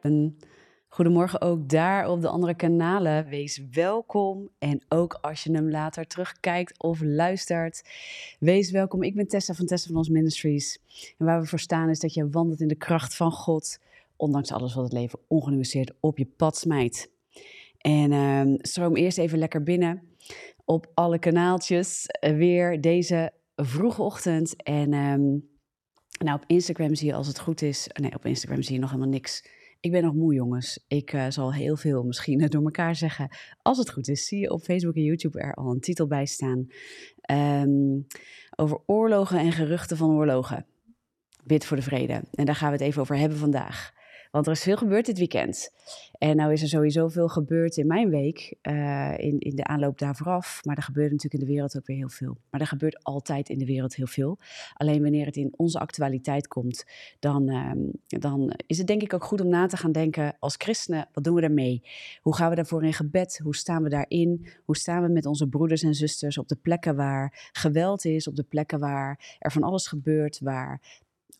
Een goedemorgen ook daar op de andere kanalen. Wees welkom. En ook als je hem later terugkijkt of luistert, wees welkom. Ik ben Tessa van Tessa van Ons Ministries. En waar we voor staan is dat je wandelt in de kracht van God, ondanks alles wat het leven ongenuanceerd op je pad smijt. En uh, stroom eerst even lekker binnen op alle kanaaltjes. Uh, weer deze vroege ochtend. En um, nou, op Instagram zie je als het goed is. Nee, op Instagram zie je nog helemaal niks. Ik ben nog moe, jongens. Ik uh, zal heel veel misschien door elkaar zeggen. Als het goed is, zie je op Facebook en YouTube er al een titel bij staan. Um, over oorlogen en geruchten van oorlogen. Bid voor de vrede. En daar gaan we het even over hebben vandaag. Want er is veel gebeurd dit weekend. En nou is er sowieso veel gebeurd in mijn week, uh, in, in de aanloop daar vooraf. Maar er gebeurt natuurlijk in de wereld ook weer heel veel. Maar er gebeurt altijd in de wereld heel veel. Alleen wanneer het in onze actualiteit komt, dan, uh, dan is het denk ik ook goed om na te gaan denken als christenen, wat doen we daarmee? Hoe gaan we daarvoor in gebed? Hoe staan we daarin? Hoe staan we met onze broeders en zusters op de plekken waar geweld is, op de plekken waar er van alles gebeurt, waar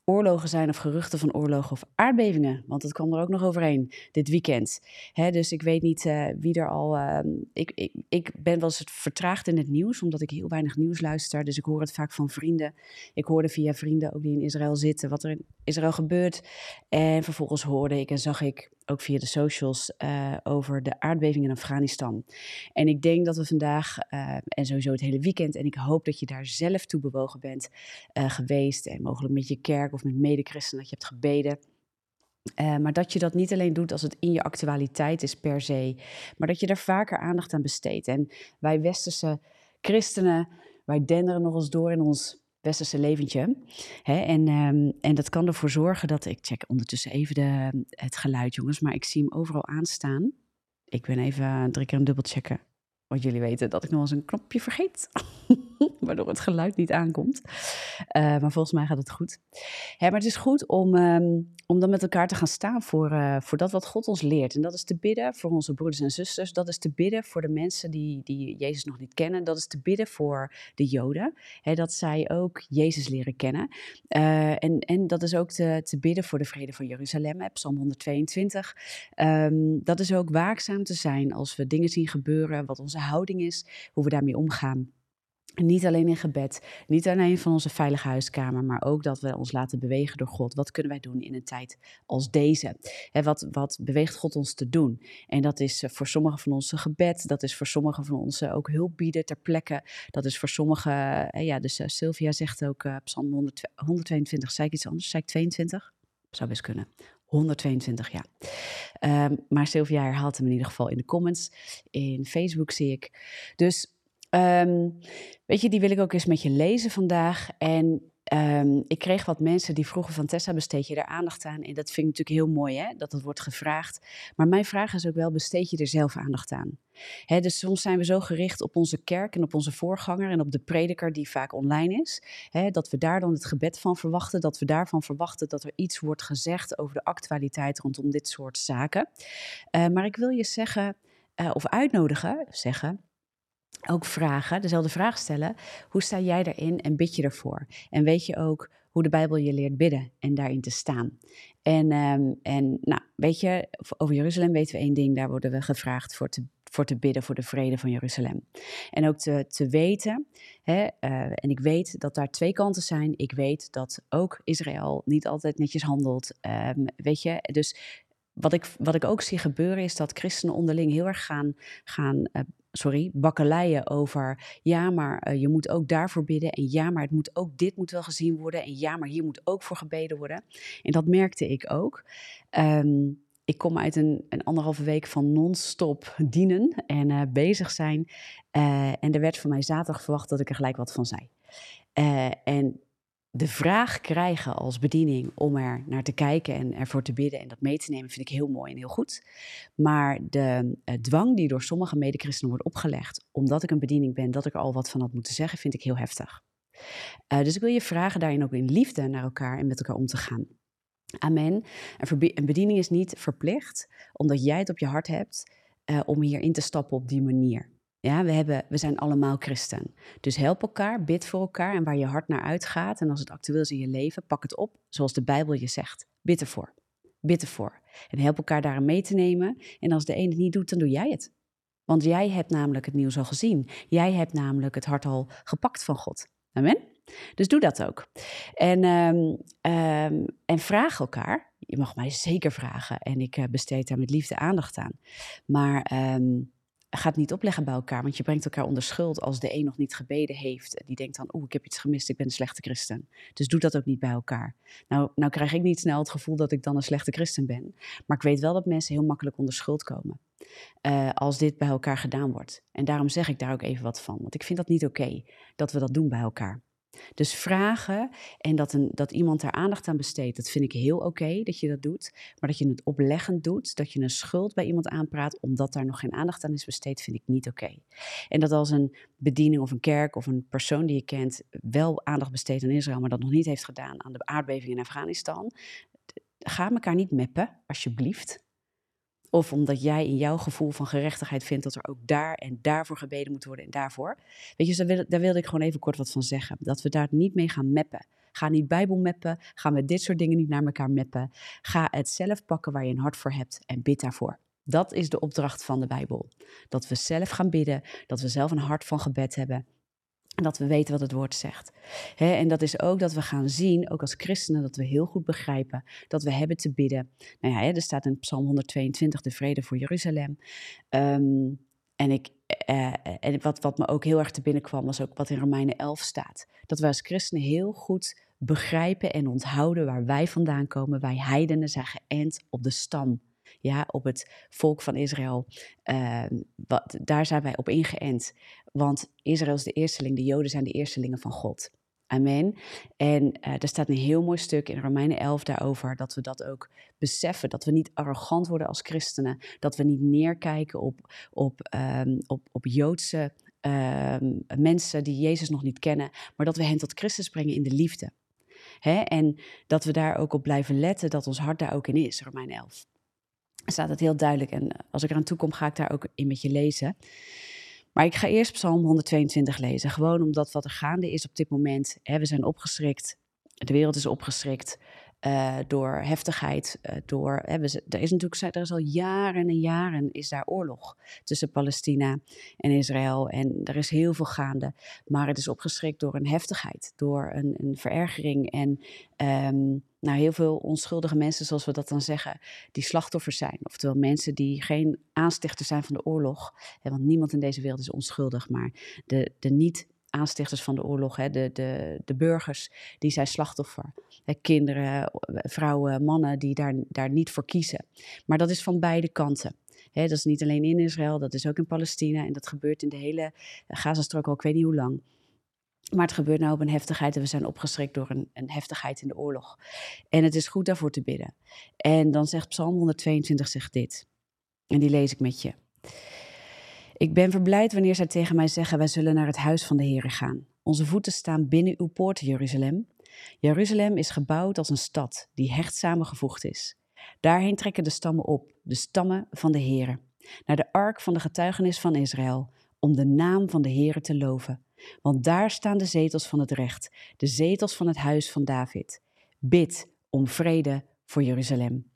oorlogen zijn of geruchten van oorlogen of aardbevingen. Want het kwam er ook nog overheen dit weekend. Hè, dus ik weet niet uh, wie er al. Uh, ik, ik, ik ben wel eens vertraagd in het nieuws, omdat ik heel weinig nieuws luister. Dus ik hoor het vaak van vrienden. Ik hoorde via vrienden ook die in Israël zitten wat er in Israël gebeurt. En vervolgens hoorde ik en zag ik ook via de socials uh, over de aardbeving in Afghanistan. En ik denk dat we vandaag uh, en sowieso het hele weekend, en ik hoop dat je daar zelf toe bewogen bent geweest en mogelijk met je kerk of met medechristenen dat je hebt gebeden. Uh, maar dat je dat niet alleen doet als het in je actualiteit is per se, maar dat je daar vaker aandacht aan besteedt. En wij westerse christenen, wij denderen nog eens door in ons westerse leventje. Hè? En, um, en dat kan ervoor zorgen dat... Ik check ondertussen even de, het geluid, jongens. Maar ik zie hem overal aanstaan. Ik ben even drie keer een dubbel checken. Want jullie weten dat ik nog eens een knopje vergeet. Waardoor het geluid niet aankomt. Uh, maar volgens mij gaat het goed. Hè, maar het is goed om, um, om dan met elkaar te gaan staan voor, uh, voor dat wat God ons leert. En dat is te bidden voor onze broeders en zusters. Dat is te bidden voor de mensen die, die Jezus nog niet kennen. Dat is te bidden voor de Joden. Hè, dat zij ook Jezus leren kennen. Uh, en, en dat is ook te, te bidden voor de vrede van Jeruzalem. Hè, Psalm 122. Um, dat is ook waakzaam te zijn als we dingen zien gebeuren. Wat houding is. Hoe we daarmee omgaan. Niet alleen in gebed, niet alleen van onze veilige huiskamer, maar ook dat we ons laten bewegen door God. Wat kunnen wij doen in een tijd als deze? En wat, wat beweegt God ons te doen? En dat is voor sommigen van ons gebed, dat is voor sommigen van ons ook hulp bieden ter plekke. Dat is voor sommigen, ja, dus Sylvia zegt ook, Psalm 100, 122, zei ik iets anders? Zei ik 22? Zou best kunnen. 122, ja. Um, maar Sylvia herhaalt hem in ieder geval in de comments. In Facebook zie ik. Dus Um, weet je, die wil ik ook eens met je lezen vandaag. En um, ik kreeg wat mensen die vroegen van Tessa, besteed je daar aandacht aan? En dat vind ik natuurlijk heel mooi, hè, dat het wordt gevraagd. Maar mijn vraag is ook wel, besteed je er zelf aandacht aan? Hè, dus soms zijn we zo gericht op onze kerk en op onze voorganger en op de prediker die vaak online is. Hè, dat we daar dan het gebed van verwachten, dat we daarvan verwachten dat er iets wordt gezegd over de actualiteit rondom dit soort zaken. Uh, maar ik wil je zeggen, uh, of uitnodigen, zeggen ook vragen, dezelfde vraag stellen. Hoe sta jij daarin en bid je ervoor? En weet je ook hoe de Bijbel je leert bidden en daarin te staan? En, um, en nou, weet je, over Jeruzalem weten we één ding, daar worden we gevraagd voor te, voor te bidden voor de vrede van Jeruzalem. En ook te, te weten, hè, uh, en ik weet dat daar twee kanten zijn. Ik weet dat ook Israël niet altijd netjes handelt. Um, weet je, dus wat ik, wat ik ook zie gebeuren is dat christenen onderling heel erg gaan, gaan uh, sorry, bakkeleien over ja, maar uh, je moet ook daarvoor bidden en ja, maar het moet ook dit moet wel gezien worden en ja, maar hier moet ook voor gebeden worden. En dat merkte ik ook. Um, ik kom uit een, een anderhalve week van non-stop dienen en uh, bezig zijn. En er werd van mij zaterdag verwacht dat ik er gelijk wat van zei. en de vraag krijgen als bediening om er naar te kijken en ervoor te bidden en dat mee te nemen, vind ik heel mooi en heel goed. Maar de uh, dwang die door sommige medechristenen wordt opgelegd, omdat ik een bediening ben, dat ik er al wat van had moeten zeggen, vind ik heel heftig. Uh, dus ik wil je vragen daarin ook in liefde naar elkaar en met elkaar om te gaan. Amen. Een bediening is niet verplicht, omdat jij het op je hart hebt, uh, om hierin te stappen op die manier. Ja, we, hebben, we zijn allemaal christen. Dus help elkaar, bid voor elkaar en waar je hart naar uitgaat. En als het actueel is in je leven, pak het op zoals de Bijbel je zegt. Bid ervoor. Bid ervoor. En help elkaar daarin mee te nemen. En als de ene het niet doet, dan doe jij het. Want jij hebt namelijk het nieuws al gezien. Jij hebt namelijk het hart al gepakt van God. Amen? Dus doe dat ook. En, um, um, en vraag elkaar. Je mag mij zeker vragen. En ik uh, besteed daar met liefde aandacht aan. Maar um, ga het niet opleggen bij elkaar. Want je brengt elkaar onder schuld als de een nog niet gebeden heeft. Die denkt dan, oeh, ik heb iets gemist, ik ben een slechte christen. Dus doe dat ook niet bij elkaar. Nou, nou krijg ik niet snel het gevoel dat ik dan een slechte christen ben. Maar ik weet wel dat mensen heel makkelijk onder schuld komen. Uh, als dit bij elkaar gedaan wordt. En daarom zeg ik daar ook even wat van. Want ik vind dat niet oké dat we dat doen bij elkaar. Dus vragen en dat, een, dat iemand daar aandacht aan besteedt, dat vind ik heel oké dat je dat doet. Maar dat je het opleggend doet, dat je een schuld bij iemand aanpraat omdat daar nog geen aandacht aan is besteed, vind ik niet oké. En dat als een bediening of een kerk of een persoon die je kent wel aandacht besteedt aan Israël, maar dat nog niet heeft gedaan aan de aardbeving in Afghanistan, ga elkaar niet meppen, alsjeblieft. Of omdat jij in jouw gevoel van gerechtigheid vindt dat er ook daar en daarvoor gebeden moet worden en daarvoor. Weet je, dus daar, daar wilde ik gewoon even kort wat van zeggen. Dat we daar niet mee gaan meppen. Ga niet Bijbel meppen. Ga met dit soort dingen niet naar elkaar meppen. Ga het zelf pakken waar je een hart voor hebt en bid daarvoor. Dat is de opdracht van de Bijbel. Dat we zelf gaan bidden, dat we zelf een hart van gebed hebben en dat we weten wat het woord zegt. en dat is ook dat we gaan zien, ook als christenen, dat we heel goed begrijpen dat we hebben te bidden. Nou ja, er staat in Psalm 122 de vrede voor Jeruzalem. Um, en, ik, uh, en wat, wat me ook heel erg te binnen kwam, was ook wat in Romeinen 11 staat. Dat we als christenen heel goed begrijpen en onthouden waar wij vandaan komen. Wij heidenen zijn geënt op de stam ja, op het volk van Israël. Uh, wat, daar zijn wij op ingeënt. Want Israël is de eersteling, de Joden zijn de eerstelingen van God. Amen. En uh, er staat een heel mooi stuk in Romeinen 11 daarover dat we dat ook beseffen. Dat we niet arrogant worden als christenen. Dat we niet neerkijken op, op, um, op, op Joodse um, mensen die Jezus nog niet kennen. Maar dat we hen tot Christus brengen in de liefde. Hè? En dat we daar ook op blijven letten dat ons hart daar ook in is, Romein 11 staat het heel duidelijk. En als ik eraan toe kom, ga ik daar ook in met je lezen. Maar ik ga eerst Psalm 122 lezen. Gewoon omdat wat er gaande is op dit moment. Hè, we zijn opgeschrikt. De wereld is opgeschrikt. Uh, door heftigheid, uh, door, hè, er is natuurlijk er is al jaren en jaren is daar oorlog tussen Palestina en Israël en er is heel veel gaande, maar het is opgeschrikt door een heftigheid, door een, een verergering en um, nou, heel veel onschuldige mensen, zoals we dat dan zeggen, die slachtoffers zijn. Oftewel mensen die geen aanstichters zijn van de oorlog. Hè, want niemand in deze wereld is onschuldig, maar de, de niet aanstichters van de oorlog, hè, de, de, de burgers, die zijn slachtoffer. Hè, kinderen, vrouwen, mannen die daar, daar niet voor kiezen. Maar dat is van beide kanten. Dat is niet alleen in Israël, dat is ook in Palestina en dat gebeurt in de hele Gazastrook al ik weet niet hoe lang. Maar het gebeurt nou op een heftigheid en we zijn opgeschrikt door een, een, heftigheid in de oorlog. En het is goed daarvoor te bidden. En dan zegt Psalm 122 zegt dit. En die lees ik met je. Ik ben verblijd wanneer zij tegen mij zeggen: Wij zullen naar het huis van de Heer gaan. Onze voeten staan binnen uw poorten, Jeruzalem. Jeruzalem is gebouwd als een stad die hecht samengevoegd is. Daarheen trekken de stammen op, de stammen van de Heer, naar de ark van de getuigenis van Israël, om de naam van de Heer te loven. Want daar staan de zetels van het recht, de zetels van het huis van David. Bid om vrede voor Jeruzalem.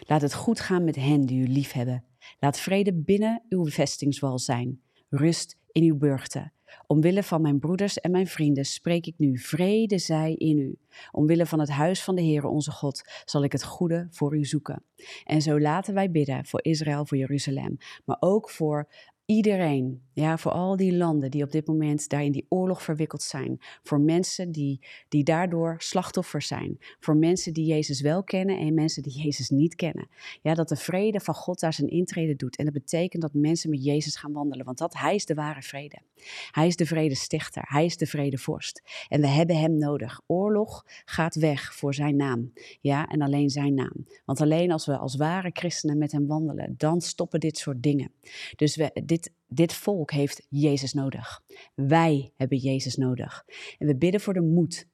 Laat het goed gaan met hen die u lief hebben. Laat vrede binnen uw vestingswal zijn, rust in uw burchten. Omwille van mijn broeders en mijn vrienden spreek ik nu, vrede zij in u. Omwille van het huis van de Heere onze God zal ik het goede voor u zoeken. En zo laten wij bidden voor Israël, voor Jeruzalem, maar ook voor iedereen, ja, voor al die landen die op dit moment daar in die oorlog verwikkeld zijn, voor mensen die, die daardoor slachtoffers zijn, voor mensen die Jezus wel kennen en mensen die Jezus niet kennen. Ja, dat de vrede van God daar zijn intrede doet. En dat betekent dat mensen met Jezus gaan wandelen, want dat, hij is de ware vrede. Hij is de vredestichter, hij is de vredevorst. En we hebben hem nodig. Oorlog gaat weg voor zijn naam, ja, en alleen zijn naam. Want alleen als we als ware christenen met hem wandelen, dan stoppen dit soort dingen. Dus dit, dit volk heeft Jezus nodig. Wij hebben Jezus nodig. En we bidden voor de moed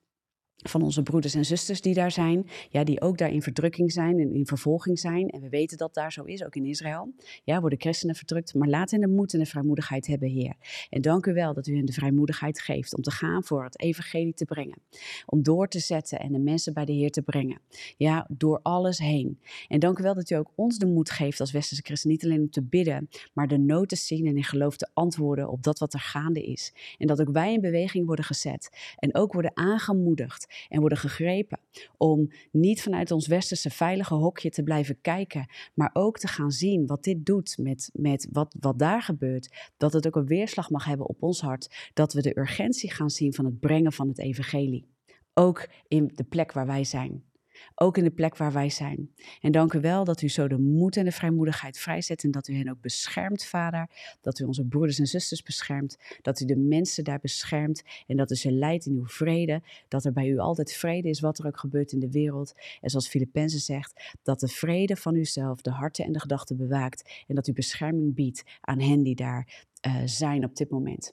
van onze broeders en zusters die daar zijn, ja, die ook daar in verdrukking zijn en in vervolging zijn. En we weten dat daar zo is, ook in Israël. Ja, worden christenen verdrukt, maar laat hen de moed en de vrijmoedigheid hebben, Heer. En dank u wel dat u hen de vrijmoedigheid geeft om te gaan voor het evangelie te brengen. Om door te zetten en de mensen bij de Heer te brengen. Ja, door alles heen. En dank u wel dat u ook ons de moed geeft als westerse christen, niet alleen om te bidden, maar de nood te zien en in geloof te antwoorden op dat wat er gaande is. En dat ook wij in beweging worden gezet en ook worden aangemoedigd en worden gegrepen. Om niet vanuit ons westerse veilige hokje te blijven kijken, maar ook te gaan zien wat dit doet met, met wat, wat daar gebeurt. Dat het ook een weerslag mag hebben op ons hart. Dat we de urgentie gaan zien van het brengen van het evangelie. Ook in de plek waar wij zijn. Ook in de plek waar wij zijn. En dank u wel dat u zo de moed en de vrijmoedigheid vrijzet en dat u hen ook beschermt, Vader. Dat u onze broeders en zusters beschermt. Dat u de mensen daar beschermt en dat u ze leidt in uw vrede. Dat er bij u altijd vrede is, wat er ook gebeurt in de wereld. En zoals Filippenzen zegt, dat de vrede van uzelf de harten en de gedachten bewaakt. En dat u bescherming biedt aan hen die daar uh, zijn op dit moment.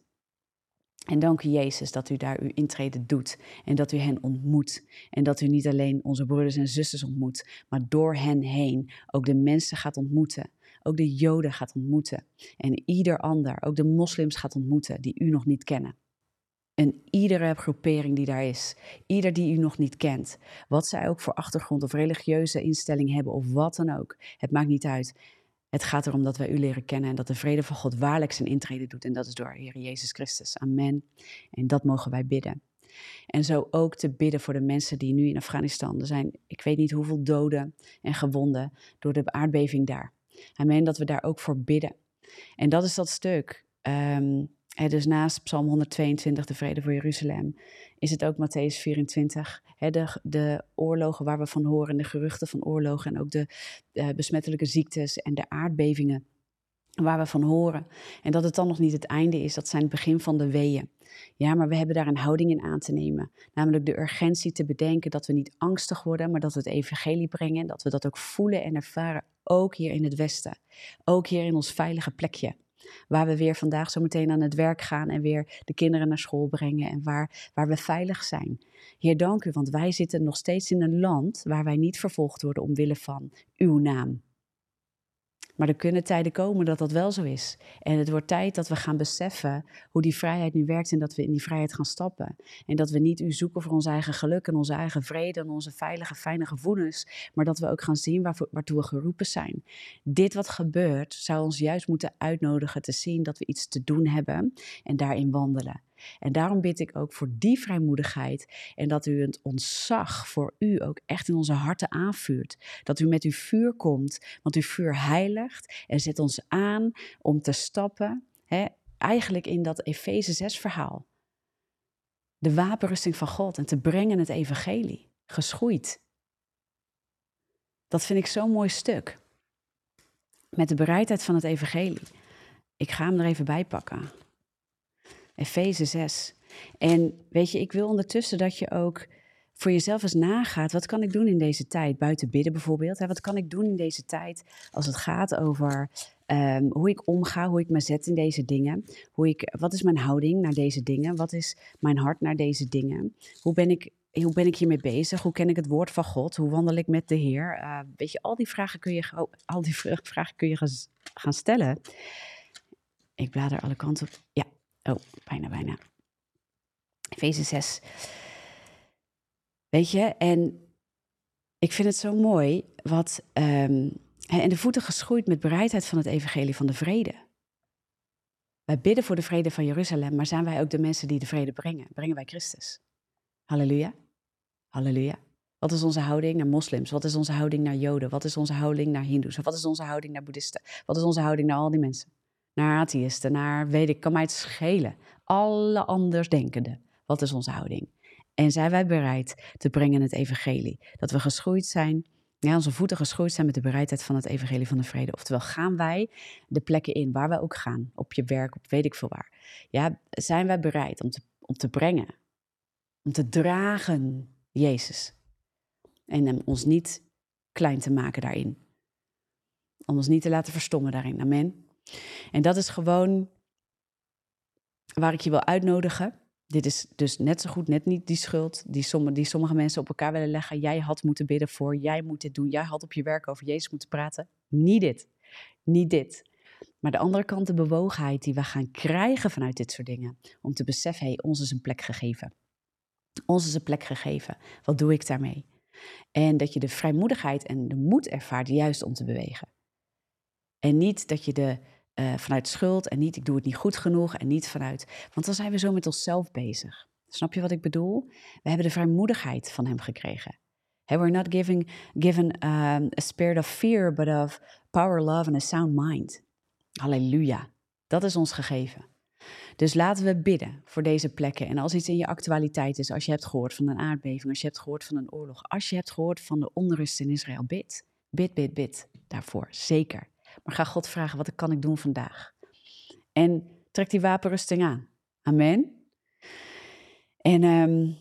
En dank u Jezus dat u daar uw intrede doet en dat u hen ontmoet. En dat u niet alleen onze broeders en zusters ontmoet, maar door hen heen ook de mensen gaat ontmoeten. Ook de Joden gaat ontmoeten. En ieder ander, ook de moslims gaat ontmoeten die u nog niet kennen. En iedere groepering die daar is, ieder die u nog niet kent, wat zij ook voor achtergrond of religieuze instelling hebben of wat dan ook, het maakt niet uit. Het gaat erom dat wij u leren kennen en dat de vrede van God waarlijk zijn intrede doet. En dat is door Heer Jezus Christus. Amen. En dat mogen wij bidden. En zo ook te bidden voor de mensen die nu in Afghanistan. Er zijn, ik weet niet hoeveel doden en gewonden door de aardbeving daar. Amen, dat we daar ook voor bidden. En dat is dat stuk. Um, dus naast Psalm 122, de vrede voor Jeruzalem, is het ook Matthäus 24. de, de oorlogen waar we van horen, de geruchten van oorlogen en ook de uh, besmettelijke ziektes en de aardbevingen waar we van horen. En dat het dan nog niet het einde is, dat zijn het begin van de weeën. Ja, maar we hebben daar een houding in aan te nemen. Namelijk de urgentie te bedenken dat we niet angstig worden, maar dat we het evangelie brengen. En dat we dat ook voelen en ervaren, ook hier in het Westen. Ook hier in ons veilige plekje. Waar we weer vandaag zo meteen aan het werk gaan en weer de kinderen naar school brengen en waar, waar we veilig zijn. Heer, dank u, want wij zitten nog steeds in een land waar wij niet vervolgd worden omwille van uw naam. Maar er kunnen tijden komen dat dat wel zo is. En het wordt tijd dat we gaan beseffen hoe die vrijheid nu werkt en dat we in die vrijheid gaan stappen. En dat we niet u zoeken voor ons eigen geluk en onze eigen vrede en onze veilige, fijne gevoelens, maar dat we ook gaan zien waarvoor, waartoe we geroepen zijn. Dit wat gebeurt zou ons juist moeten uitnodigen te zien dat we iets te doen hebben en daarin wandelen. En daarom bid ik ook voor die vrijmoedigheid en dat u het ontzag voor u ook echt in onze harten aanvuurt. Dat u met uw vuur komt, want uw vuur heiligt en zet ons aan om te stappen, hè, eigenlijk in dat Efeze 6 verhaal. De wapenrusting van God en te brengen het evangelie, geschoeid. Dat vind ik zo'n mooi stuk. Met de bereidheid van het evangelie. Ik ga hem er even bij pakken. Efeze 6. En weet je, ik wil ondertussen dat je ook voor jezelf eens nagaat. Wat kan ik doen in deze tijd? Buiten bidden bijvoorbeeld. Wat kan ik doen in deze tijd als het gaat over um, hoe ik omga, hoe ik me zet in deze dingen? Hoe ik, wat is mijn houding naar deze dingen? Wat is mijn hart naar deze dingen? Hoe ben ik hoe ben ik hiermee bezig? Hoe ken ik het woord van God? Hoe wandel ik met de Heer? Uh, weet je, al die vragen kun je, al die vragen kun je gaan stellen. Ik blader alle kanten op. Ja, Oh, bijna, bijna. Efeze 6. Weet je, en ik vind het zo mooi wat. Um, en de voeten geschoeid met bereidheid van het evangelie van de vrede. Wij bidden voor de vrede van Jeruzalem, maar zijn wij ook de mensen die de vrede brengen? Brengen wij Christus? Halleluja. Halleluja. Wat is onze houding naar moslims? Wat is onze houding naar Joden? Wat is onze houding naar Hindoes? Wat is onze houding naar Boeddhisten? Wat is onze houding naar al die mensen? Naar atheïsten, naar weet ik, kan mij het schelen. Alle andersdenkenden. Wat is onze houding? En zijn wij bereid te brengen het evangelie? Dat we geschoeid zijn, ja, onze voeten geschoeid zijn met de bereidheid van het evangelie van de vrede. Oftewel, gaan wij de plekken in waar wij ook gaan, op je werk, op weet ik veel waar. Ja, zijn wij bereid om te, om te brengen, om te dragen Jezus. En hem ons niet klein te maken daarin. Om ons niet te laten verstommen daarin. Amen. En dat is gewoon waar ik je wil uitnodigen dit is dus net zo goed, net niet die schuld die, sommige, die sommige mensen op elkaar willen leggen. Jij had moeten bidden voor, jij moet dit doen, jij had op je werk over Jezus moeten praten. Niet dit, niet dit. Maar de andere kant, de bewogenheid die we gaan krijgen vanuit dit soort dingen. Om te beseffen, hé, hey, ons is een plek gegeven. Ons is een plek gegeven. Wat doe ik daarmee? En dat je de vrijmoedigheid en de moed ervaart juist om te bewegen. En niet dat je de uh, vanuit schuld en niet ik doe het niet goed genoeg en niet vanuit. Want dan zijn we zo met onszelf bezig. Snap je wat ik bedoel? We hebben de vrijmoedigheid van hem gekregen. We're not giving, given um, a spirit of fear, but of power, love and a sound mind. Halleluja. Dat is ons gegeven. Dus laten we bidden voor deze plekken. En als iets in je actualiteit is, als je hebt gehoord van een aardbeving, als je hebt gehoord van een oorlog, als je hebt gehoord van de onrust in Israël, bid. Bid, bid, bid daarvoor. Zeker. Maar ga God vragen, wat kan ik doen vandaag? En trek die wapenrusting aan. Amen. En, um,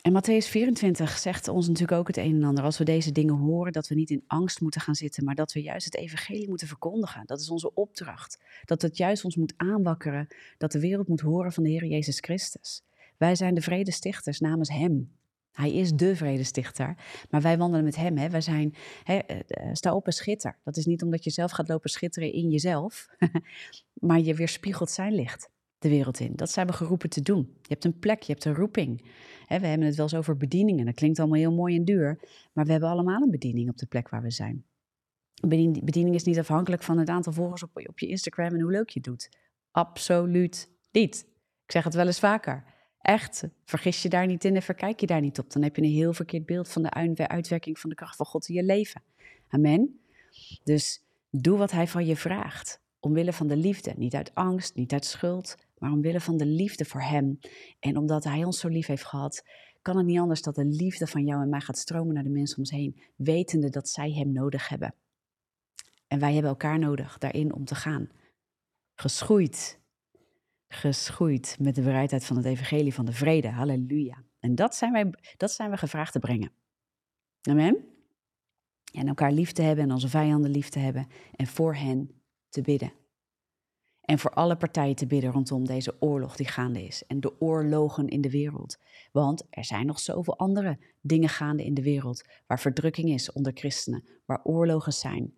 en Matthäus 24 zegt ons natuurlijk ook het een en ander. Als we deze dingen horen, dat we niet in angst moeten gaan zitten, maar dat we juist het evangelie moeten verkondigen. Dat is onze opdracht. Dat het juist ons moet aanwakkeren, dat de wereld moet horen van de Heer Jezus Christus. Wij zijn de vredestichters namens Hem. Hij is de vredestichter. Maar wij wandelen met hem. Hè. Wij zijn, hè, eh, eh, sta op en schitter. Dat is niet omdat je zelf gaat lopen schitteren in jezelf. maar je weerspiegelt zijn licht de wereld in. Dat zijn we geroepen te doen. Je hebt een plek, je hebt een roeping. We hebben het wel eens over bedieningen. Dat klinkt allemaal heel mooi en duur. Maar we hebben allemaal een bediening op de plek waar we zijn. Bediening, bediening is niet afhankelijk van het aantal volgers op, op je Instagram en hoe leuk je het doet. Absoluut niet. Ik zeg het wel eens vaker. Echt, vergis je daar niet in en verkijk je daar niet op. Dan heb je een heel verkeerd beeld van de uitwerking van de kracht van God in je leven. Amen. Dus doe wat Hij van je vraagt. Omwille van de liefde. Niet uit angst, niet uit schuld, maar omwille van de liefde voor Hem. En omdat Hij ons zo lief heeft gehad, kan het niet anders dat de liefde van jou en mij gaat stromen naar de mensen om ons heen, wetende dat zij Hem nodig hebben. En wij hebben elkaar nodig daarin om te gaan. Geschoeid geschoeid met de bereidheid van het evangelie van de vrede. Halleluja. En dat zijn, wij, dat zijn we gevraagd te brengen. Amen. En elkaar lief te hebben en onze vijanden lief te hebben en voor hen te bidden. En voor alle partijen te bidden rondom deze oorlog die gaande is en de oorlogen in de wereld. Want er zijn nog zoveel andere dingen gaande in de wereld waar verdrukking is onder christenen, waar oorlogen zijn.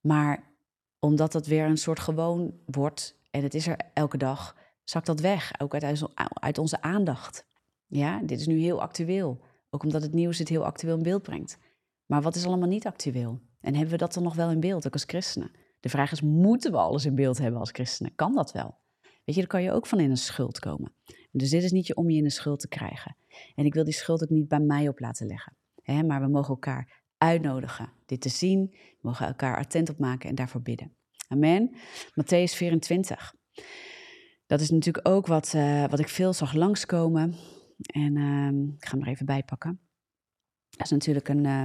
Maar omdat dat weer een soort gewoon wordt, en het is er elke dag, zakt dat weg, ook uit, uit onze aandacht. Ja, dit is nu heel actueel, ook omdat het nieuws het heel actueel in beeld brengt. Maar wat is allemaal niet actueel? En hebben we dat dan nog wel in beeld, ook als christenen? De vraag is, moeten we alles in beeld hebben als christenen? Kan dat wel? Weet je, daar kan je ook van in een schuld komen. Dus dit is niet je om je in een schuld te krijgen. En ik wil die schuld ook niet bij mij op laten leggen. Maar we mogen elkaar uitnodigen dit te zien. We mogen elkaar attent op maken en daarvoor bidden. Amen. Matthäus 24. Dat is natuurlijk ook wat, uh, wat ik veel zag langskomen. En uh, ik ga hem er even bij pakken. Dat is natuurlijk een, uh,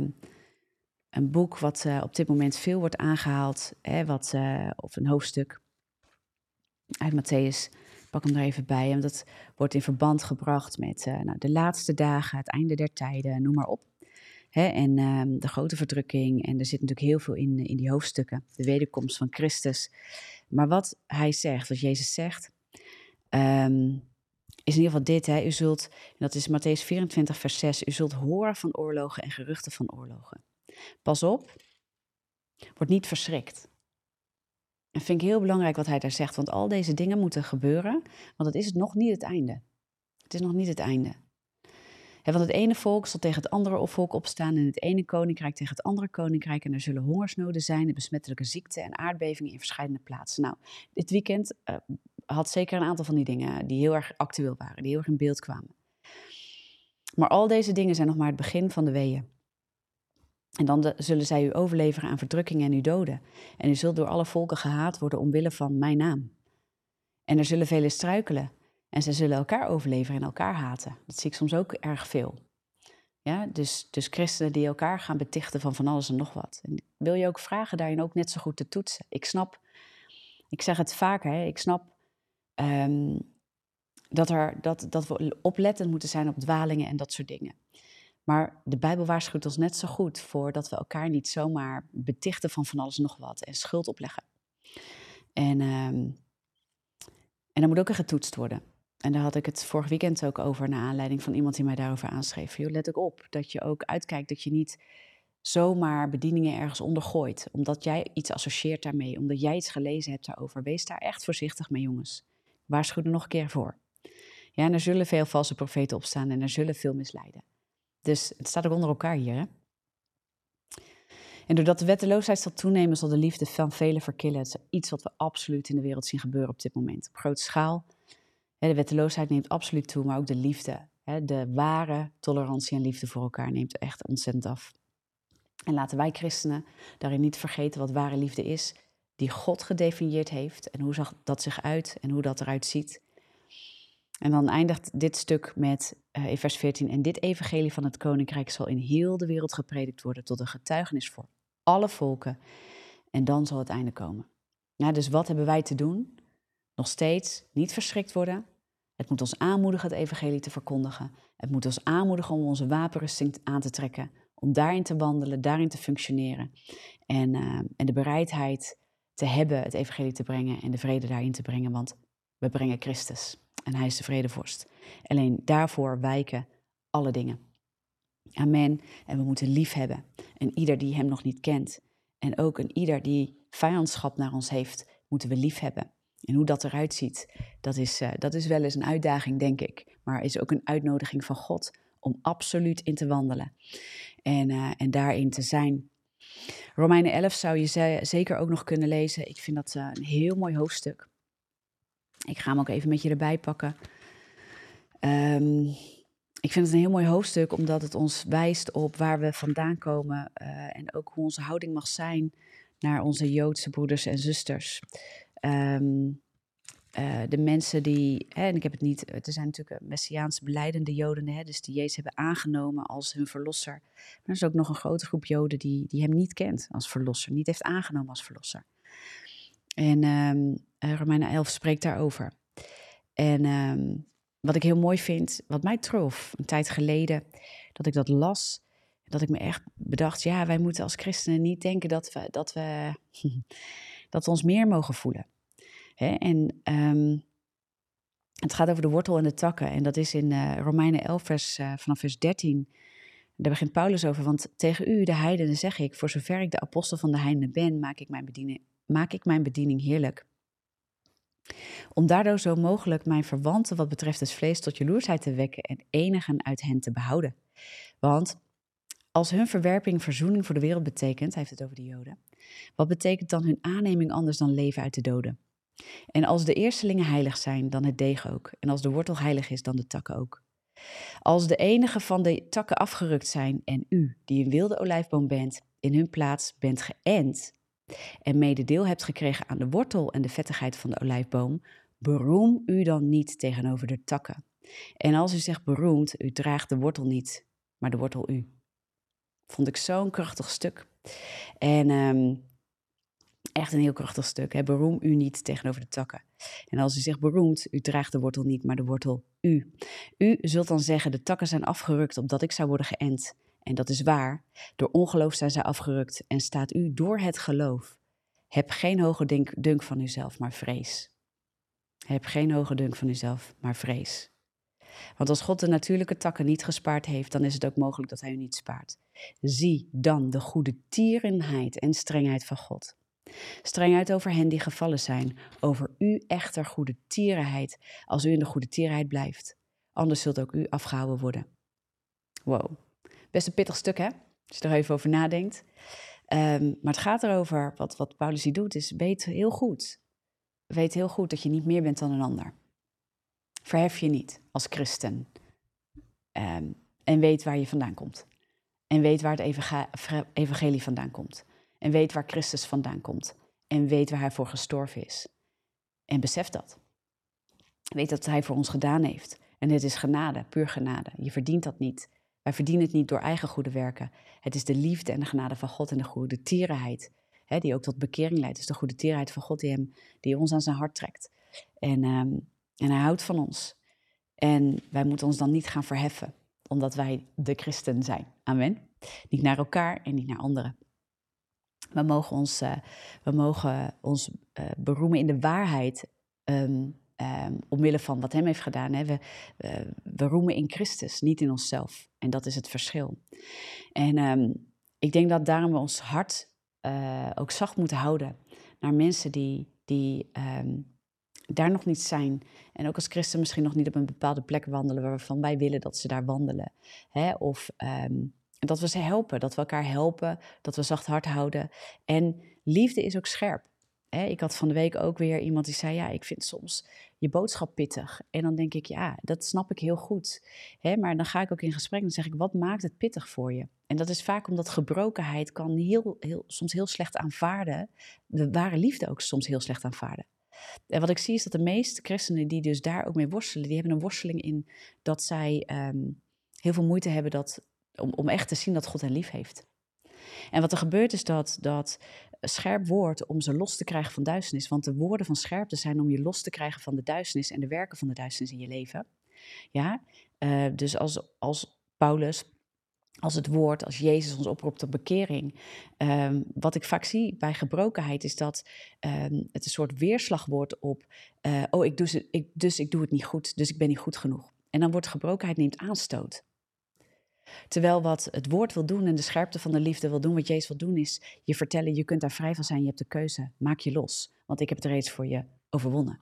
een boek wat uh, op dit moment veel wordt aangehaald. Hè, wat, of een hoofdstuk uit Matthäus. Ik pak hem er even bij. En dat wordt in verband gebracht met nou, de laatste dagen, het einde der tijden, noem maar op. Hè, en um, de grote verdrukking. En er zit natuurlijk heel veel in, in die hoofdstukken. De wederkomst van Christus. Maar wat hij zegt, wat Jezus zegt, um, is in ieder geval dit. Hè, u zult, dat is Matthäus 24, vers 6. U zult horen van oorlogen en geruchten van oorlogen. Pas op, word niet verschrikt. En vind ik heel belangrijk wat hij daar zegt, want al deze dingen moeten gebeuren, want het is nog niet het einde. Het is nog niet het einde want het ene volk zal tegen het andere volk opstaan en het ene koninkrijk tegen het andere koninkrijk. En er zullen hongersnoden zijn en besmettelijke ziekten en aardbevingen in verschillende plaatsen. Nou, dit weekend uh, had zeker een aantal van die dingen die heel erg actueel waren, die heel erg in beeld kwamen. Maar al deze dingen zijn nog maar het begin van de weeën. En dan zullen zij u overleveren aan verdrukkingen en u doden. En u zult door alle volken gehaat worden omwille van mijn naam. En er zullen velen struikelen. En ze zullen elkaar overleveren en elkaar haten. Dat zie ik soms ook erg veel. Ja, dus, dus christenen die elkaar gaan betichten van van alles en nog wat. En wil je ook vragen daarin ook net zo goed te toetsen? Ik snap, ik zeg het vaker, hè, ik snap um, dat, er, dat, dat we oplettend moeten zijn op dwalingen en dat soort dingen. Maar de Bijbel waarschuwt ons net zo goed voor dat we elkaar niet zomaar betichten van van alles en nog wat en schuld opleggen. En, um, en dan moet ook getoetst worden. En daar had ik het vorig weekend ook over, naar aanleiding van iemand die mij daarover aanschreef. Joh, let ook op dat je ook uitkijkt dat je niet zomaar bedieningen ergens ondergooit. Omdat jij iets associeert daarmee, omdat jij iets gelezen hebt daarover. Wees daar echt voorzichtig mee, jongens. Waarschuw er nog een keer voor. Ja, en er zullen veel valse profeten opstaan en er zullen veel misleiden. Dus het staat ook onder elkaar hier, hè? En doordat de wetteloosheid zal toenemen, zal de liefde van velen verkillen. Het is iets wat we absoluut in de wereld zien gebeuren op dit moment. Op grote schaal. De wetteloosheid neemt absoluut toe, maar ook de liefde. De ware tolerantie en liefde voor elkaar neemt echt ontzettend af. En laten wij christenen daarin niet vergeten wat ware liefde is, die God gedefinieerd heeft en hoe zag dat zich uit en hoe dat eruit ziet. En dan eindigt dit stuk met uh, in vers 14. En dit evangelie van het koninkrijk zal in heel de wereld gepredikt worden tot een getuigenis voor alle volken. En dan zal het einde komen. Ja, dus wat hebben wij te doen? Nog steeds niet verschrikt worden. Het moet ons aanmoedigen het evangelie te verkondigen. Het moet ons aanmoedigen om onze wapenrusting aan te trekken. Om daarin te wandelen, daarin te functioneren. En, uh, en de bereidheid te hebben het evangelie te brengen en de vrede daarin te brengen. Want we brengen Christus en hij is de vredevorst. Alleen daarvoor wijken alle dingen. Amen. En we moeten lief hebben. En ieder die hem nog niet kent. En ook een ieder die vijandschap naar ons heeft, moeten we lief hebben. En hoe dat eruit ziet, dat is, uh, dat is wel eens een uitdaging, denk ik. Maar is ook een uitnodiging van God om absoluut in te wandelen. En, uh, en daarin te zijn. Romeinen 11 zou je zeker ook nog kunnen lezen. Ik vind dat uh, een heel mooi hoofdstuk. Ik ga hem ook even met je erbij pakken. Um, ik vind het een heel mooi hoofdstuk, omdat het ons wijst op waar we vandaan komen en ook hoe onze houding mag zijn naar onze Joodse broeders en zusters. Um, de mensen die, hè, en ik heb het niet, er zijn natuurlijk Messiaans beleidende Joden, hè, dus die Jezus hebben aangenomen als hun verlosser. Maar er is ook nog een grote groep Joden die, die hem niet kent als verlosser, niet heeft aangenomen als verlosser. En um, Romeinen 11 spreekt daarover. En um, wat ik heel mooi vind, wat mij trof een tijd geleden, dat ik dat las, dat ik me echt bedacht, ja, wij moeten als christenen niet denken dat we, dat we, dat we ons meer mogen voelen. Hè? En um, het gaat over de wortel en de takken. En dat is in uh, Romeinen 11, vers, uh, vanaf vers 13. Daar begint Paulus over. Want tegen u, de heidenen, zeg ik: Voor zover ik de apostel van de heidenen ben, maak ik mijn bediening, maak ik mijn bediening heerlijk. Om daardoor zo mogelijk mijn verwanten wat betreft het vlees tot jaloersheid te wekken en enigen uit hen te behouden. Want als hun verwerping verzoening voor de wereld betekent, hij heeft het over de Joden, wat betekent dan hun aanneming anders dan leven uit de doden? En als de eerstelingen heilig zijn, dan het deeg ook. En als de wortel heilig is, dan de takken ook. Als de enige van de takken afgerukt zijn en u, die een wilde olijfboom bent, in hun plaats bent geënt en mede deel hebt gekregen aan de wortel en de vettigheid van de olijfboom, beroem u dan niet tegenover de takken. En als u zegt beroemd, u draagt de wortel niet, maar de wortel u. Vond ik zo'n krachtig stuk. En um, echt een heel krachtig stuk. Hè? Beroem u niet tegenover de takken. En als u zegt beroemd, u draagt de wortel niet, maar de wortel u. U zult dan zeggen, de takken zijn afgerukt opdat ik zou worden geënt. En dat is waar. Door ongeloof zijn zij afgerukt en staat u door het geloof. Heb geen hoge dunk, dunk van uzelf, maar vrees. Heb geen hoge dunk van uzelf, maar vrees. Want als God de natuurlijke takken niet gespaard heeft, dan is het ook mogelijk dat hij u niet spaart. Zie dan de goede tierenheid en strengheid van God. Strengheid over hen die gevallen zijn, over u echter goede tierenheid, als u in de goede tierenheid blijft. Anders zult ook u afgehouden worden. Wow, Best een pittig stuk, hè? Als je er even over nadenkt. Um, maar het gaat erover, wat, wat Paulus hier doet, is weet heel goed. Weet heel goed dat je niet meer bent dan een ander. Verhef je niet als christen. Um, en weet waar je vandaan komt. En weet waar het evangelie vandaan komt. En weet waar Christus vandaan komt. En weet waar hij voor gestorven is. En besef dat. Weet dat hij voor ons gedaan heeft. En het is genade, puur genade. Je verdient dat niet. Wij verdienen het niet door eigen goede werken. Het is de liefde en de genade van God en de goede tierenheid, hè, die ook tot bekering leidt. Is de goede tierenheid van God die, hem, die ons aan zijn hart trekt. En, um, en hij houdt van ons. En wij moeten ons dan niet gaan verheffen, omdat wij de christen zijn. Amen. Niet naar elkaar en niet naar anderen. We mogen ons, uh, we mogen ons uh, beroemen in de waarheid um, Um, omwille van wat hem heeft gedaan. Hè. We, we roemen in Christus, niet in onszelf. En dat is het verschil. En um, ik denk dat daarom we ons hart uh, ook zacht moeten houden naar mensen die, die daar nog niet zijn. En ook als christen misschien nog niet op een bepaalde plek wandelen waarvan wij willen dat ze daar wandelen. Hè? Of dat we ze helpen, dat we elkaar helpen, dat we zacht hart houden. En liefde is ook scherp. Ik had van de week ook weer iemand die zei: Ja, ik vind soms je boodschap pittig. En dan denk ik: Ja, dat snap ik heel goed. Maar dan ga ik ook in gesprek en dan zeg ik: Wat maakt het pittig voor je? En dat is vaak omdat gebrokenheid kan heel, heel, soms heel slecht aanvaarden. De ware liefde ook soms heel slecht aanvaarden. En wat ik zie is dat de meeste christenen die dus daar ook mee worstelen, die hebben een worsteling in dat zij ehm, heel veel moeite hebben dat, om, om echt te zien dat God hen lief heeft. En wat er gebeurt is dat, dat scherp woord om ze los te krijgen van duisternis. Want de woorden van scherpte zijn om je los te krijgen van de duisternis en de werken van de duisternis in je leven. Ja, uh, dus als, als Paulus, als het woord, als Jezus ons oproept tot bekering. Um, wat ik vaak zie bij gebrokenheid is dat um, het een soort weerslag wordt op, uh, oh, ik doe, ik, dus ik doe het niet goed, dus ik ben niet goed genoeg. En dan wordt gebrokenheid neemt aanstoot. Terwijl wat het woord wil doen en de scherpte van de liefde wil doen, wat Jezus wil doen, is je vertellen, je kunt daar vrij van zijn, je hebt de keuze, maak je los, want ik heb het reeds voor je overwonnen.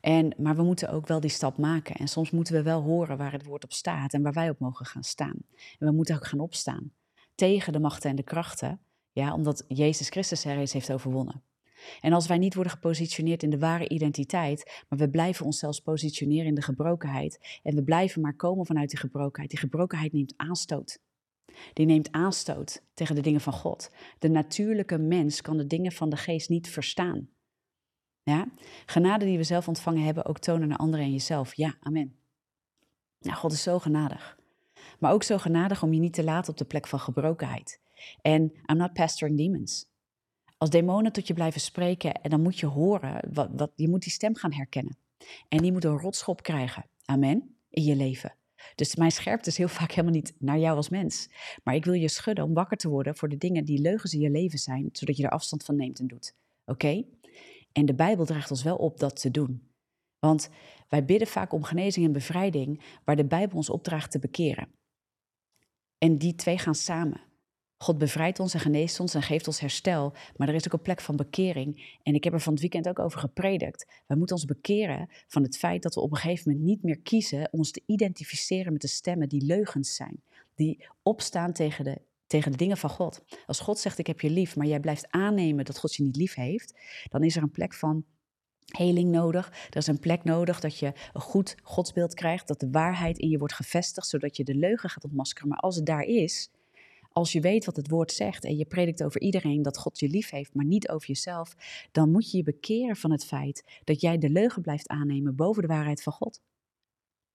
En, maar we moeten ook wel die stap maken. En soms moeten we wel horen waar het woord op staat en waar wij op mogen gaan staan. En we moeten ook gaan opstaan tegen de machten en de krachten, ja, omdat Jezus Christus er eens heeft overwonnen. En als wij niet worden gepositioneerd in de ware identiteit, maar we blijven onszelf positioneren in de gebrokenheid en we blijven maar komen vanuit die gebrokenheid, die gebrokenheid neemt aanstoot. Die neemt aanstoot tegen de dingen van God. De natuurlijke mens kan de dingen van de geest niet verstaan. Ja? Genade die we zelf ontvangen hebben, ook tonen naar anderen en jezelf. Ja, amen. Nou, God is zo genadig. Maar ook zo genadig om je niet te laten op de plek van gebrokenheid. En I'm not pastoring demons. Als demonen tot je blijven spreken en dan moet je horen, wat, wat, je moet die stem gaan herkennen. En die moet een rotschop krijgen, amen, in je leven. Dus mijn scherpte is heel vaak helemaal niet naar jou als mens. Maar ik wil je schudden om wakker te worden voor de dingen die leugens in je leven zijn, zodat je er afstand van neemt en doet. Oké? En de Bijbel draagt ons wel op dat te doen. Want wij bidden vaak om genezing en bevrijding, waar de Bijbel ons opdraagt te bekeren. En die twee gaan samen. God bevrijdt ons en geneest ons en geeft ons herstel. Maar er is ook een plek van bekering. En ik heb er van het weekend ook over gepredikt. Wij moeten ons bekeren van het feit dat we op een gegeven moment niet meer kiezen ons te identificeren met de stemmen die leugens zijn. Die opstaan tegen de, tegen de dingen van God. Als God zegt ik heb je lief, maar jij blijft aannemen dat God je niet lief heeft, dan is er een plek van heling nodig. Er is een plek nodig dat je een goed godsbeeld krijgt, dat de waarheid in je wordt gevestigd, zodat je de leugen gaat ontmaskeren. Maar als het daar is, als je weet wat het woord zegt en je predikt over iedereen dat God je lief heeft, maar niet over jezelf, dan moet je je bekeren van het feit dat jij de leugen blijft aannemen boven de waarheid van God.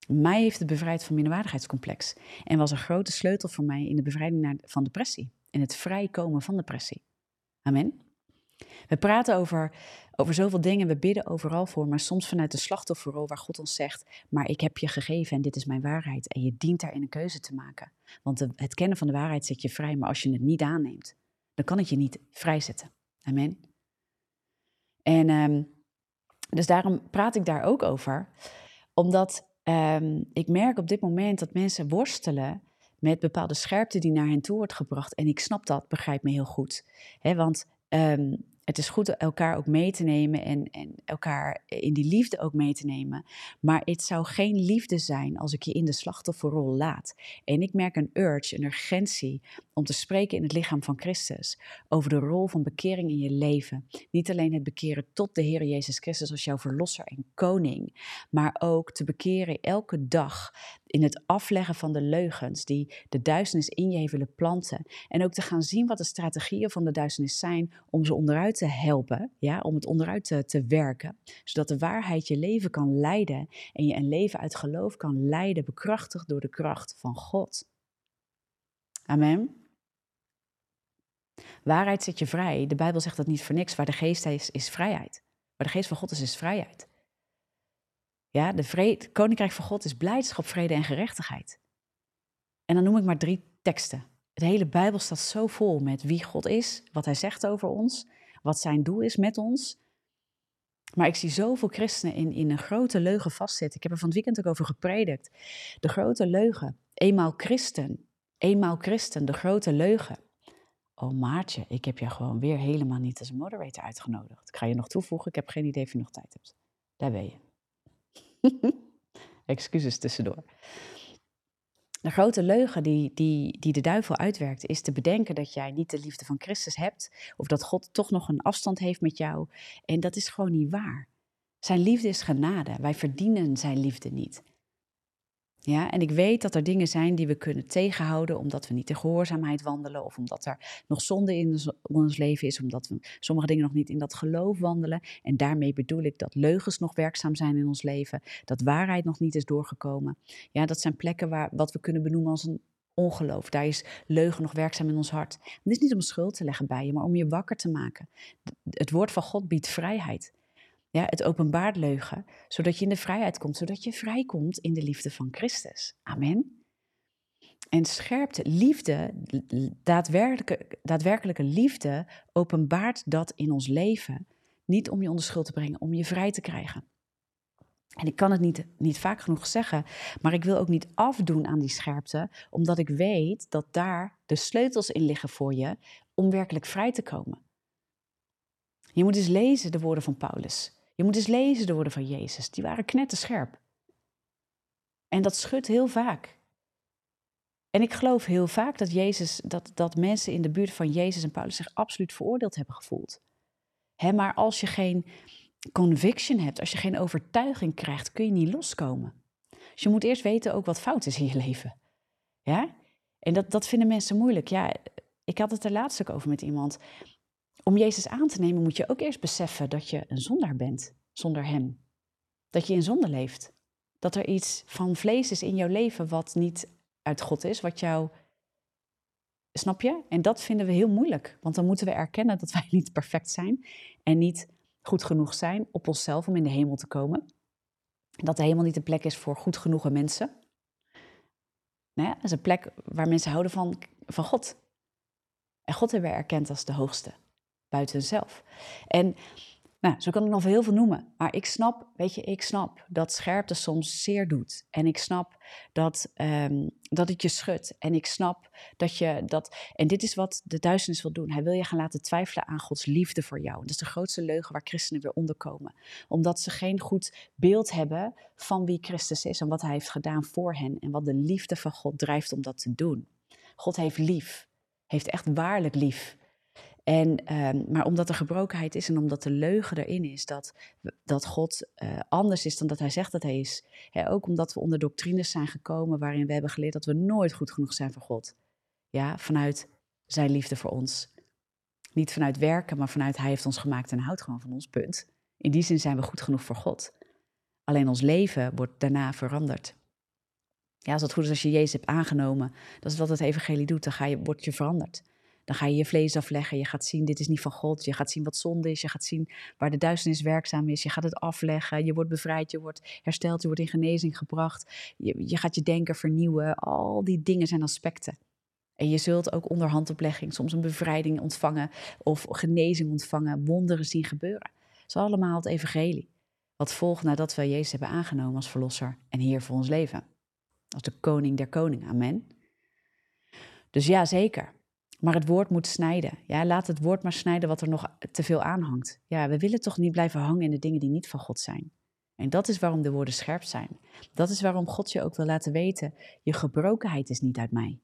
Mij heeft het bevrijd van minderwaardigheidscomplex en was een grote sleutel voor mij in de bevrijding van depressie, in het vrijkomen van depressie. Amen. We praten over, over zoveel dingen, we bidden overal voor, maar soms vanuit de slachtofferrol waar God ons zegt, maar ik heb je gegeven en dit is mijn waarheid. En je dient daarin een keuze te maken. Want het kennen van de waarheid zet je vrij, maar als je het niet aanneemt, dan kan het je niet vrijzetten. Amen. En um, dus daarom praat ik daar ook over, omdat um, ik merk op dit moment dat mensen worstelen met bepaalde scherpte die naar hen toe wordt gebracht. En ik snap dat, begrijp me heel goed. Want um, het is goed elkaar ook mee te nemen en, en elkaar in die liefde ook mee te nemen. Maar het zou geen liefde zijn als ik je in de slachtofferrol laat. En ik merk een urge, een urgentie om te spreken in het lichaam van Christus over de rol van bekering in je leven. Niet alleen het bekeren tot de Heer Jezus Christus als jouw verlosser en koning, maar ook te bekeren elke dag in het afleggen van de leugens die de duisternis in je willen planten. En ook te gaan zien wat de strategieën van de duisternis zijn om ze onderuit te helpen, ja, om het onderuit te, te werken, zodat de waarheid je leven kan leiden en je een leven uit geloof kan leiden, bekrachtigd door de kracht van God. Amen. Waarheid zet je vrij. De Bijbel zegt dat niet voor niks. Waar de geest is, is vrijheid. Waar de geest van God is, is vrijheid. Ja, de vrede, koninkrijk van God is blijdschap, vrede en gerechtigheid. En dan noem ik maar drie teksten. Het hele Bijbel staat zo vol met wie God is, wat Hij zegt over ons, wat Zijn doel is met ons. Maar ik zie zoveel christenen in, in een grote leugen vastzitten. Ik heb er van het weekend ook over gepredikt. De grote leugen. Eenmaal christen. Eenmaal christen, de grote leugen. Oh Maartje, ik heb jou gewoon weer helemaal niet als moderator uitgenodigd. Ik ga je nog toevoegen, ik heb geen idee of je nog tijd hebt. Daar ben je. Excuses tussendoor. De grote leugen die, die, die de duivel uitwerkt, is te bedenken dat jij niet de liefde van Christus hebt, of dat God toch nog een afstand heeft met jou. En dat is gewoon niet waar. Zijn liefde is genade. Wij verdienen zijn liefde niet. Ja, en ik weet dat er dingen zijn die we kunnen tegenhouden omdat we niet in gehoorzaamheid wandelen of omdat er nog zonde in ons leven is, omdat we sommige dingen nog niet in dat geloof wandelen. En daarmee bedoel ik dat leugens nog werkzaam zijn in ons leven, dat waarheid nog niet is doorgekomen. Ja, dat zijn plekken waar wat we kunnen benoemen als een ongeloof. Daar is leugen nog werkzaam in ons hart. Het is niet om schuld te leggen bij je, maar om je wakker te maken. Het woord van God biedt vrijheid. Ja, het openbaart leugen, zodat je in de vrijheid komt, zodat je vrijkomt in de liefde van Christus. Amen. En scherpte, liefde, daadwerkelijke, daadwerkelijke liefde, openbaart dat in ons leven. Niet om je onder schuld te brengen, om je vrij te krijgen. En ik kan het niet, niet vaak genoeg zeggen, maar ik wil ook niet afdoen aan die scherpte, omdat ik weet dat daar de sleutels in liggen voor je om werkelijk vrij te komen. Je moet eens lezen de woorden van Paulus. Je moet eens lezen de woorden van Jezus. Die waren knetterscherp. En dat schudt heel vaak. En ik geloof heel vaak dat, Jezus, dat, dat mensen in de buurt van Jezus en Paulus zich absoluut veroordeeld hebben gevoeld. Hè, maar als je geen conviction hebt, als je geen overtuiging krijgt, kun je niet loskomen. Dus je moet eerst weten ook wat fout is in je leven. Ja? En dat, dat vinden mensen moeilijk. Ja, ik had het er laatst ook over met iemand. Om Jezus aan te nemen moet je ook eerst beseffen dat je een zondaar bent zonder Hem. Dat je in zonde leeft. Dat er iets van vlees is in jouw leven wat niet uit God is, wat jou. Snap je? En dat vinden we heel moeilijk, want dan moeten we erkennen dat wij niet perfect zijn en niet goed genoeg zijn op onszelf om in de hemel te komen. Dat de hemel niet een plek is voor goed genoegen mensen. Nou dat is een plek waar mensen houden van, van God. En God hebben we erkend als de hoogste buiten zelf. En nou, zo kan ik nog heel veel noemen. Maar ik snap, weet je, ik snap dat scherpte soms zeer doet. En ik snap dat, um, dat het je schudt. En ik snap dat je dat. En dit is wat de duisternis wil doen. Hij wil je gaan laten twijfelen aan Gods liefde voor jou. dat is de grootste leugen waar christenen weer onder komen. Omdat ze geen goed beeld hebben van wie Christus is en wat hij heeft gedaan voor hen. En wat de liefde van God drijft om dat te doen. God heeft lief. Heeft echt waarlijk lief. En, ehm, maar omdat er gebrokenheid is en omdat de leugen erin is dat, dat God uh, anders is dan dat hij zegt dat hij is. ook omdat we onder doctrines zijn gekomen waarin we hebben geleerd dat we nooit goed genoeg zijn voor God. Ja, vanuit zijn liefde voor ons. Niet vanuit werken, maar vanuit hij heeft ons gemaakt en houdt gewoon van ons, punt. In die zin zijn we goed genoeg voor God. Alleen ons leven wordt daarna veranderd. Ja, als het goed is als je Jezus hebt aangenomen, dat is wat het evangelie doet, dan ga je, word je veranderd. Dan ga je je vlees afleggen. Je gaat zien, dit is niet van God. Je gaat zien wat zonde is. Je gaat zien waar de duisternis werkzaam is. Je gaat het afleggen. Je wordt bevrijd. Je wordt hersteld. Je wordt in genezing gebracht. Je, je gaat je denken vernieuwen. Al die dingen zijn aspecten. En je zult ook onder handoplegging soms een bevrijding ontvangen of genezing ontvangen, wonderen zien gebeuren. Dat is allemaal het evangelie. Wat volgt nadat we Jezus hebben aangenomen als verlosser en Heer voor ons leven. Als de koning der koningen. Amen. Dus ja, zeker. Maar het woord moet snijden. Ja, laat het woord maar snijden wat er nog te veel aanhangt. Ja, we willen toch niet blijven hangen in de dingen die niet van God zijn. En dat is waarom de woorden scherp zijn. Dat is waarom God je ook wil laten weten: je gebrokenheid is niet uit mij.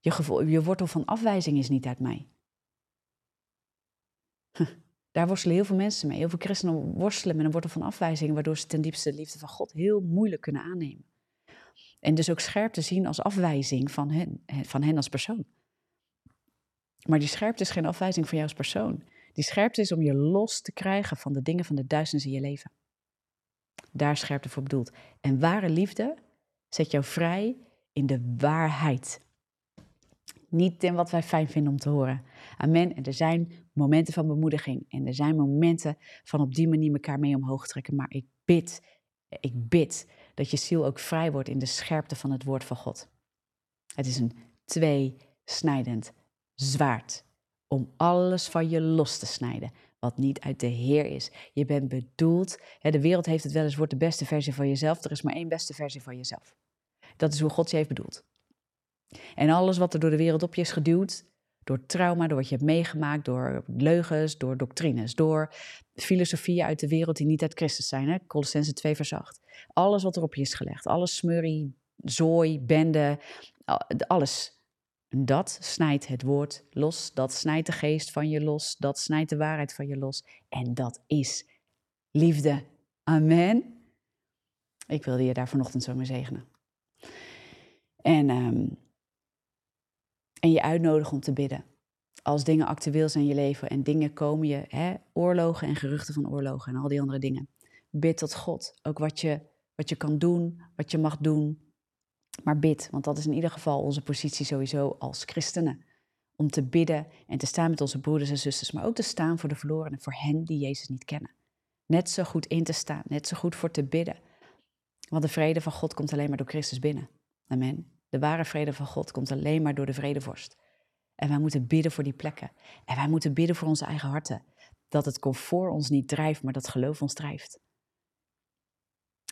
Je, je wortel van afwijzing is niet uit mij. Daar worstelen heel veel mensen mee. Heel veel christenen worstelen met een wortel van afwijzing, waardoor ze ten diepste de liefde van God heel moeilijk kunnen aannemen. En dus ook scherp te zien als afwijzing van hen, van hen als persoon. Maar die scherpte is geen afwijzing van jou als persoon. Die scherpte is om je los te krijgen van de dingen van de duisternis in je leven. Daar scherpte voor bedoeld. En ware liefde zet jou vrij in de waarheid. Niet in wat wij fijn vinden om te horen. Amen. En er zijn momenten van bemoediging. En er zijn momenten van op die manier elkaar mee omhoog trekken. Maar ik bid, ik bid dat je ziel ook vrij wordt in de scherpte van het woord van God. Het is een tweesnijdend zwaard om alles van je los te snijden. wat niet uit de Heer is. Je bent bedoeld, de wereld heeft het wel eens, wordt de beste versie van jezelf. Er is maar één beste versie van jezelf. Dat is hoe God je heeft bedoeld. En alles wat er door de wereld op je is geduwd, door trauma, door wat je hebt meegemaakt, door leugens, door doctrines, door filosofieën uit de wereld die niet uit Christus zijn. Hè? Colossense 2 vers 8. Alles wat er op je is gelegd, alles smurrie, zooi, bende, alles. Dat snijdt het woord los, dat snijdt de geest van je los, dat snijdt de waarheid van je los. En dat is liefde. Amen. Ik wilde je daar vanochtend zo mee zegenen. En, um, en je uitnodigen om te bidden. Als dingen actueel zijn in je leven en dingen komen je, hè, oorlogen en geruchten van oorlogen en al die andere dingen. Bid tot God. Ook wat je, wat je kan doen, wat je mag doen, maar bid, want dat is in ieder geval onze positie sowieso als christenen. Om te bidden en te staan met onze broeders en zusters, maar ook te staan voor de verlorenen, voor hen die Jezus niet kennen. Net zo goed in te staan, net zo goed voor te bidden. Want de vrede van God komt alleen maar door Christus binnen. Amen. De ware vrede van God komt alleen maar door de vredevorst. En wij moeten bidden voor die plekken. En wij moeten bidden voor onze eigen harten. Dat het comfort ons niet drijft, maar dat geloof ons drijft.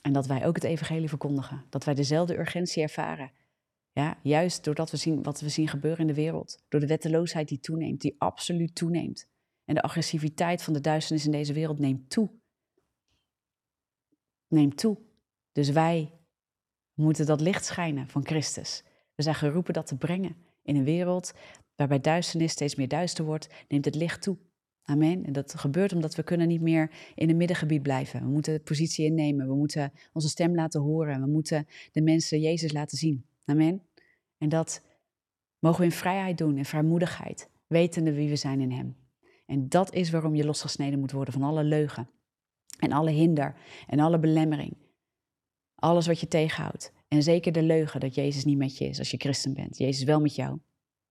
En dat wij ook het evangelie verkondigen. Dat wij dezelfde urgentie ervaren. Ja, juist doordat we zien wat we zien gebeuren in de wereld. Door de wetteloosheid die toeneemt, die absoluut toeneemt. En de agressiviteit van de duisternis in deze wereld neemt toe. Neemt toe. Dus wij moeten dat licht schijnen van Christus. We zijn geroepen dat te brengen. In een wereld waarbij duisternis steeds meer duister wordt, neemt het licht toe. Amen. En dat gebeurt omdat we kunnen niet meer in het middengebied blijven. We moeten positie innemen. We moeten onze stem laten horen. We moeten de mensen Jezus laten zien. Amen. En dat mogen we in vrijheid doen, in vrijmoedigheid, wetende wie we zijn in Hem. En dat is waarom je losgesneden moet worden van alle leugen en alle hinder en alle belemmering. Alles wat je tegenhoudt. En zeker de leugen dat Jezus niet met je is als je christen bent. Jezus wel met jou.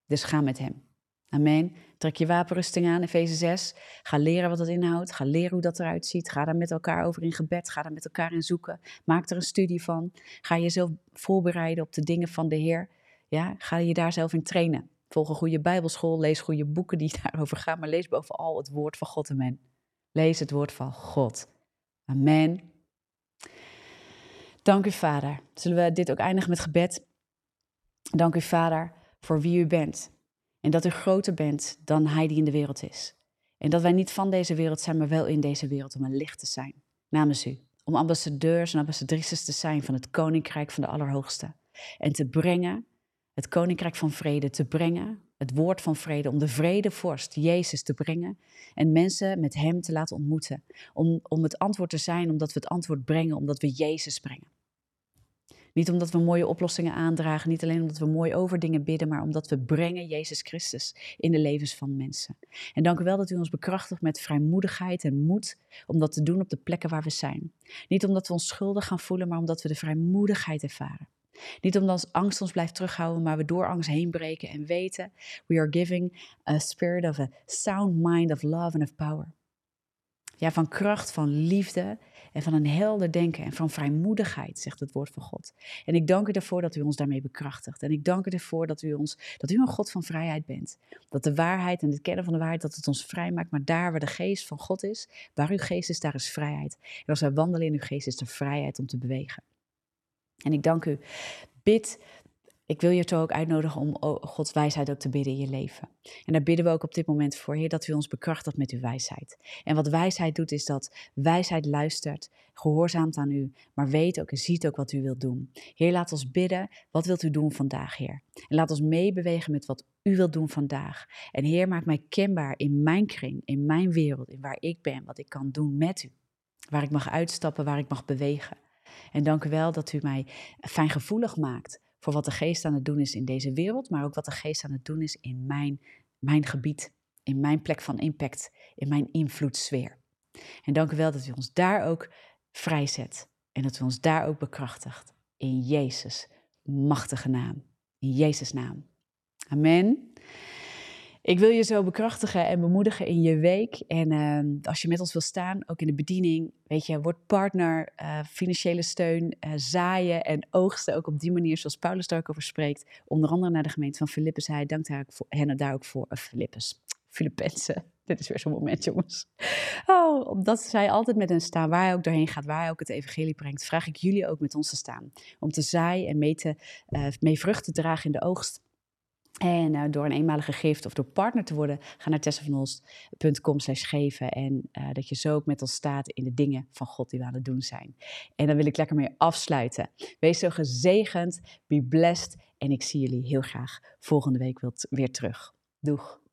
Dus ga met Hem. Amen. Trek je wapenrusting aan, Efeze 6. Ga leren wat dat inhoudt. Ga leren hoe dat eruit ziet. Ga daar met elkaar over in gebed. Ga daar met elkaar in zoeken. Maak er een studie van. Ga jezelf voorbereiden op de dingen van de Heer. Ja, ga je daar zelf in trainen. Volg een goede Bijbelschool. Lees goede boeken die daarover gaan. Maar lees bovenal het woord van God. Amen. Lees het woord van God. Amen. Dank u, Vader. Zullen we dit ook eindigen met gebed? Dank u, Vader, voor wie u bent. En dat u groter bent dan hij die in de wereld is. En dat wij niet van deze wereld zijn, maar wel in deze wereld om een licht te zijn. Namens u. Om ambassadeurs en ambassadrices te zijn van het Koninkrijk van de Allerhoogste. En te brengen, het Koninkrijk van Vrede te brengen, het woord van vrede, om de vredevorst, Jezus, te brengen. En mensen met Hem te laten ontmoeten. Om, om het antwoord te zijn, omdat we het antwoord brengen, omdat we Jezus brengen. Niet omdat we mooie oplossingen aandragen, niet alleen omdat we mooi over dingen bidden, maar omdat we brengen Jezus Christus in de levens van mensen. En dank u wel dat u ons bekrachtigt met vrijmoedigheid en moed om dat te doen op de plekken waar we zijn. Niet omdat we ons schuldig gaan voelen, maar omdat we de vrijmoedigheid ervaren. Niet omdat angst ons blijft terughouden, maar we door angst heen breken en weten, we are giving a spirit of a sound mind of love and of power. Ja, van kracht, van liefde en van een helder denken en van vrijmoedigheid, zegt het woord van God. En ik dank u ervoor dat u ons daarmee bekrachtigt. En ik dank u ervoor dat u, ons, dat u een God van vrijheid bent. Dat de waarheid en het kennen van de waarheid, dat het ons vrij maakt. Maar daar waar de geest van God is, waar uw geest is, daar is vrijheid. En als wij wandelen in uw geest, is er vrijheid om te bewegen. En ik dank u. Bid ik wil je toch ook uitnodigen om Gods wijsheid ook te bidden in je leven. En daar bidden we ook op dit moment voor, Heer, dat u ons bekrachtigt met uw wijsheid. En wat wijsheid doet, is dat wijsheid luistert, gehoorzaamt aan u, maar weet ook en ziet ook wat u wilt doen. Heer, laat ons bidden, wat wilt u doen vandaag, Heer? En laat ons meebewegen met wat u wilt doen vandaag. En Heer, maak mij kenbaar in mijn kring, in mijn wereld, in waar ik ben, wat ik kan doen met u. Waar ik mag uitstappen, waar ik mag bewegen. En dank u wel dat u mij fijngevoelig maakt voor wat de geest aan het doen is in deze wereld, maar ook wat de geest aan het doen is in mijn, mijn gebied, in mijn plek van impact, in mijn invloedssfeer. En dank u wel dat u ons daar ook vrijzet en dat u ons daar ook bekrachtigt. In Jezus' machtige naam. In Jezus' naam. Amen. Ik wil je zo bekrachtigen en bemoedigen in je week. En uh, als je met ons wil staan, ook in de bediening, weet je, word partner, uh, financiële steun, uh, zaaien en oogsten. Ook op die manier, zoals Paulus daar ook over spreekt. Onder andere naar de gemeente van Filippus. Hij dankt haar voor, hen daar ook voor, Filippus, Filippenzen. Dit is weer zo'n moment, jongens. Oh, omdat zij altijd met hen staan, waar hij ook doorheen gaat, waar hij ook het evangelie brengt, vraag ik jullie ook met ons te staan. Om te zaaien en mee, te, mee vrucht te dragen in de oogst. En uh, door een eenmalige gift of door partner te worden, ga naar tessavanos.com slash geven. En uh, dat je zo ook met ons staat in de dingen van God die we aan het doen zijn. En dan wil ik lekker mee afsluiten. Wees zo gezegend, be blessed. En ik zie jullie heel graag volgende week weer terug. Doeg!